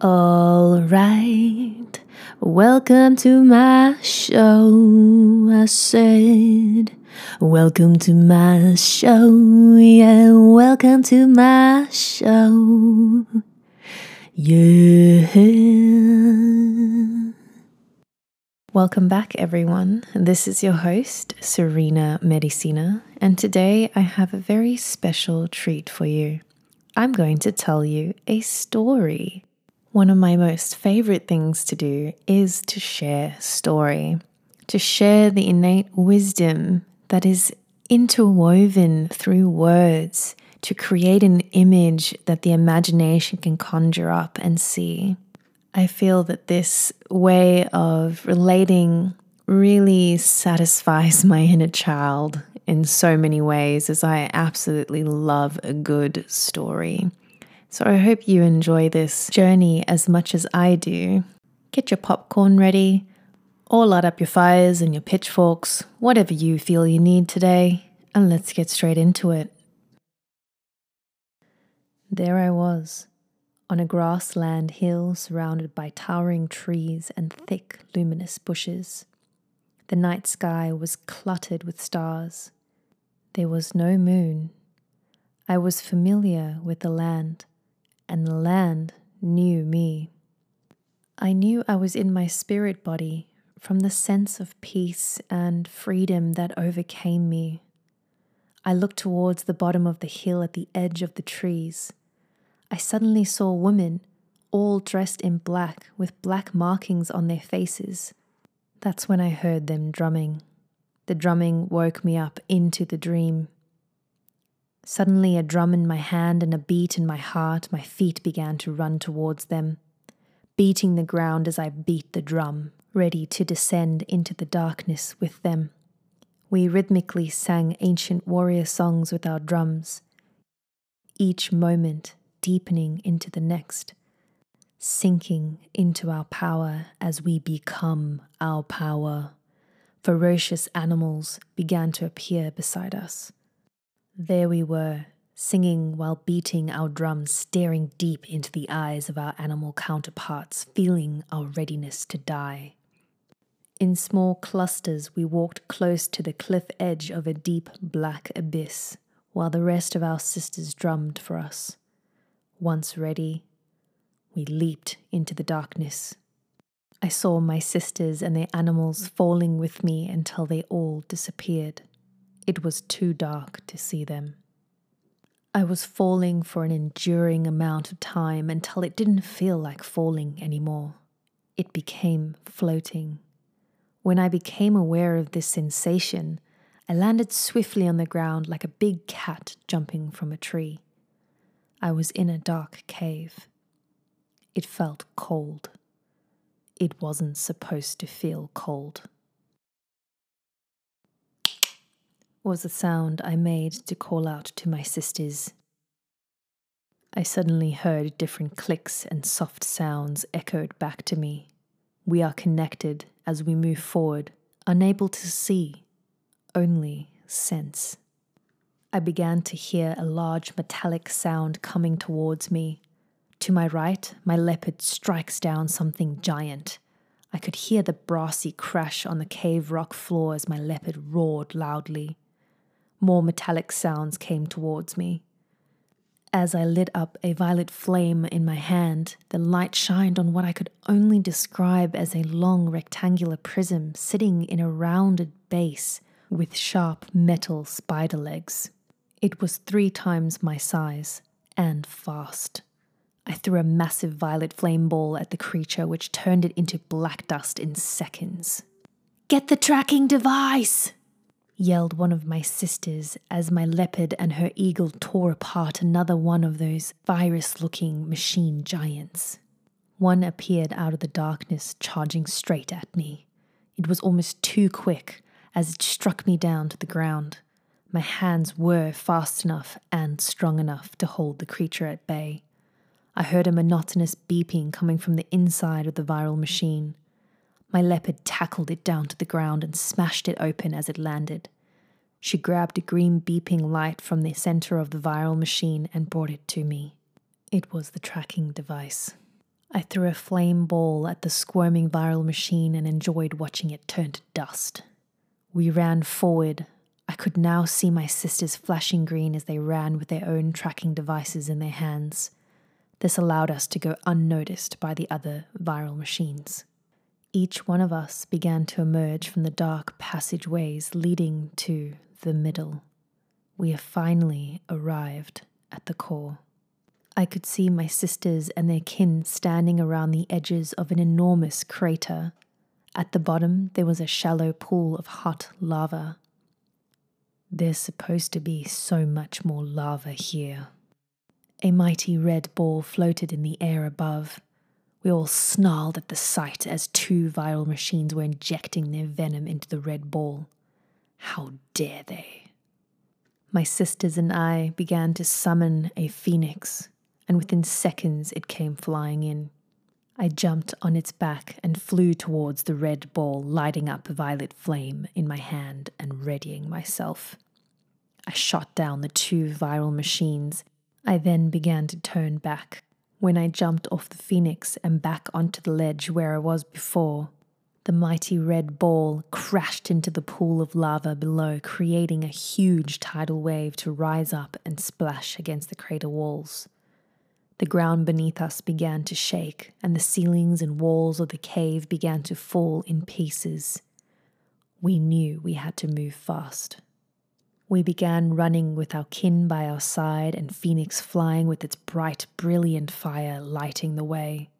All right, welcome to my show. I said, Welcome to my show. Yeah, welcome to my show. Yeah. Welcome back, everyone. This is your host, Serena Medicina, and today I have a very special treat for you. I'm going to tell you a story. One of my most favorite things to do is to share story, to share the innate wisdom that is interwoven through words to create an image that the imagination can conjure up and see. I feel that this way of relating really satisfies my inner child in so many ways, as I absolutely love a good story. So I hope you enjoy this journey as much as I do. Get your popcorn ready, or light up your fires and your pitchforks, whatever you feel you need today, and let's get straight into it. There I was on a grassland hill surrounded by towering trees and thick, luminous bushes. The night sky was cluttered with stars. There was no moon. I was familiar with the land, and the land knew me. I knew I was in my spirit body from the sense of peace and freedom that overcame me. I looked towards the bottom of the hill at the edge of the trees I suddenly saw women, all dressed in black with black markings on their faces. That's when I heard them drumming. The drumming woke me up into the dream. Suddenly, a drum in my hand and a beat in my heart, my feet began to run towards them, beating the ground as I beat the drum, ready to descend into the darkness with them. We rhythmically sang ancient warrior songs with our drums. Each moment, deepening into the next, sinking into our power as we become our power. Ferocious animals began to appear beside us. There we were, singing while beating our drums, staring deep into the eyes of our animal counterparts, feeling our readiness to die. In small clusters, we walked close to the cliff edge of a deep black abyss, while the rest of our sisters drummed for us. Once ready, we leaped into the darkness. I saw my sisters and their animals falling with me until they all disappeared. It was too dark to see them. I was falling for an enduring amount of time until it didn't feel like falling anymore. It became floating. When I became aware of this sensation, I landed swiftly on the ground like a big cat jumping from a tree. I was in a dark cave. It felt cold. It wasn't supposed to feel cold. Was the sound I made to call out to my sisters. I suddenly heard different clicks and soft sounds echoed back to me. We are connected as we move forward, unable to see, only sense. I began to hear a large metallic sound coming towards me. To my right, my leopard strikes down something giant. I could hear the brassy crash on the cave rock floor as my leopard roared loudly. More metallic sounds came towards me. As I lit up a violet flame in my hand, the light shined on what I could only describe as a long rectangular prism sitting in a rounded base with sharp metal spider legs. It was three times my size and fast. I threw a massive violet flame ball at the creature, which turned it into black dust in seconds. Get the tracking device! Yelled one of my sisters as my leopard and her eagle tore apart another one of those virus looking machine giants. One appeared out of the darkness, charging straight at me. It was almost too quick as it struck me down to the ground. My hands were fast enough and strong enough to hold the creature at bay. I heard a monotonous beeping coming from the inside of the viral machine. My leopard tackled it down to the ground and smashed it open as it landed. She grabbed a green beeping light from the center of the viral machine and brought it to me. It was the tracking device. I threw a flame ball at the squirming viral machine and enjoyed watching it turn to dust. We ran forward. I could now see my sisters flashing green as they ran with their own tracking devices in their hands. This allowed us to go unnoticed by the other viral machines. Each one of us began to emerge from the dark passageways leading to the middle. We have finally arrived at the core. I could see my sisters and their kin standing around the edges of an enormous crater. At the bottom, there was a shallow pool of hot lava. There's supposed to be so much more lava here. A mighty red ball floated in the air above. We all snarled at the sight as two viral machines were injecting their venom into the red ball. How dare they? My sisters and I began to summon a phoenix, and within seconds it came flying in. I jumped on its back and flew towards the red ball, lighting up a violet flame in my hand and readying myself. I shot down the two viral machines. I then began to turn back. When I jumped off the phoenix and back onto the ledge where I was before, the mighty red ball crashed into the pool of lava below, creating a huge tidal wave to rise up and splash against the crater walls. The ground beneath us began to shake, and the ceilings and walls of the cave began to fall in pieces. We knew we had to move fast. We began running with our kin by our side and Phoenix flying with its bright, brilliant fire lighting the way.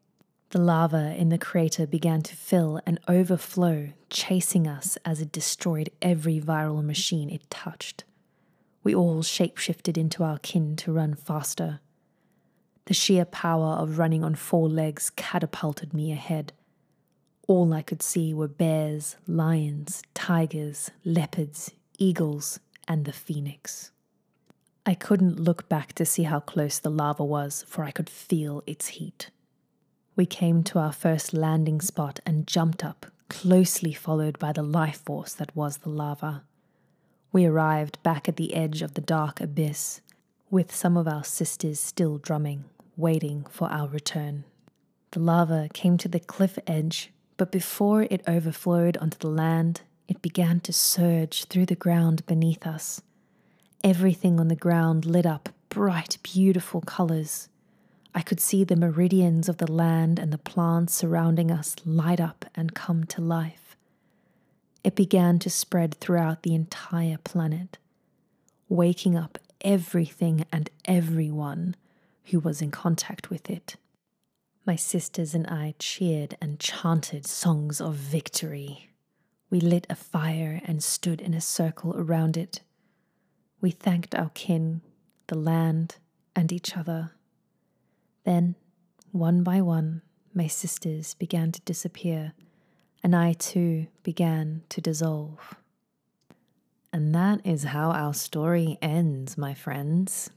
The lava in the crater began to fill and overflow, chasing us as it destroyed every viral machine it touched. We all shapeshifted into our kin to run faster. The sheer power of running on four legs catapulted me ahead. All I could see were bears, lions, tigers, leopards, eagles, and the phoenix. I couldn't look back to see how close the lava was, for I could feel its heat. We came to our first landing spot and jumped up, closely followed by the life force that was the lava. We arrived back at the edge of the dark abyss, with some of our sisters still drumming, waiting for our return. The lava came to the cliff edge, but before it overflowed onto the land, it began to surge through the ground beneath us. Everything on the ground lit up bright, beautiful colors. I could see the meridians of the land and the plants surrounding us light up and come to life. It began to spread throughout the entire planet, waking up everything and everyone who was in contact with it. My sisters and I cheered and chanted songs of victory. We lit a fire and stood in a circle around it. We thanked our kin, the land, and each other. Then, one by one, my sisters began to disappear, and I too began to dissolve. And that is how our story ends, my friends.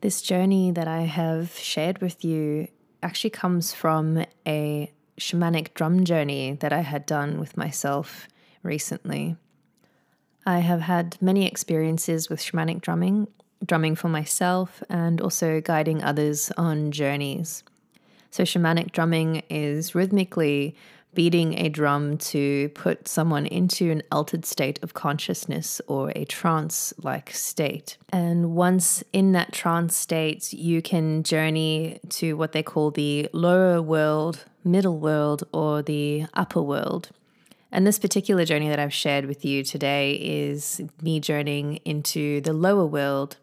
This journey that I have shared with you actually comes from a shamanic drum journey that I had done with myself recently. I have had many experiences with shamanic drumming, drumming for myself, and also guiding others on journeys. So, shamanic drumming is rhythmically beating a drum to put someone into an altered state of consciousness or a trance like state. And once in that trance state, you can journey to what they call the lower world, middle world, or the upper world. And this particular journey that I've shared with you today is me journeying into the lower world.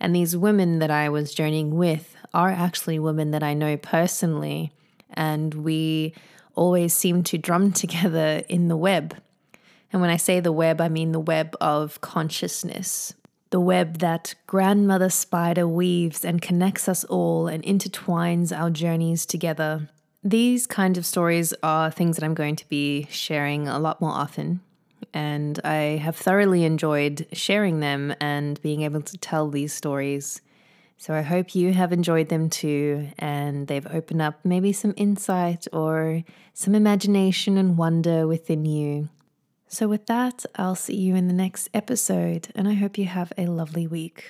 And these women that I was journeying with are actually women that I know personally. And we always seem to drum together in the web. And when I say the web, I mean the web of consciousness, the web that grandmother spider weaves and connects us all and intertwines our journeys together. These kind of stories are things that I'm going to be sharing a lot more often. And I have thoroughly enjoyed sharing them and being able to tell these stories so I hope you have enjoyed them too, and they've opened up maybe some insight or some imagination and wonder within you. So, with that, I'll see you in the next episode, and I hope you have a lovely week.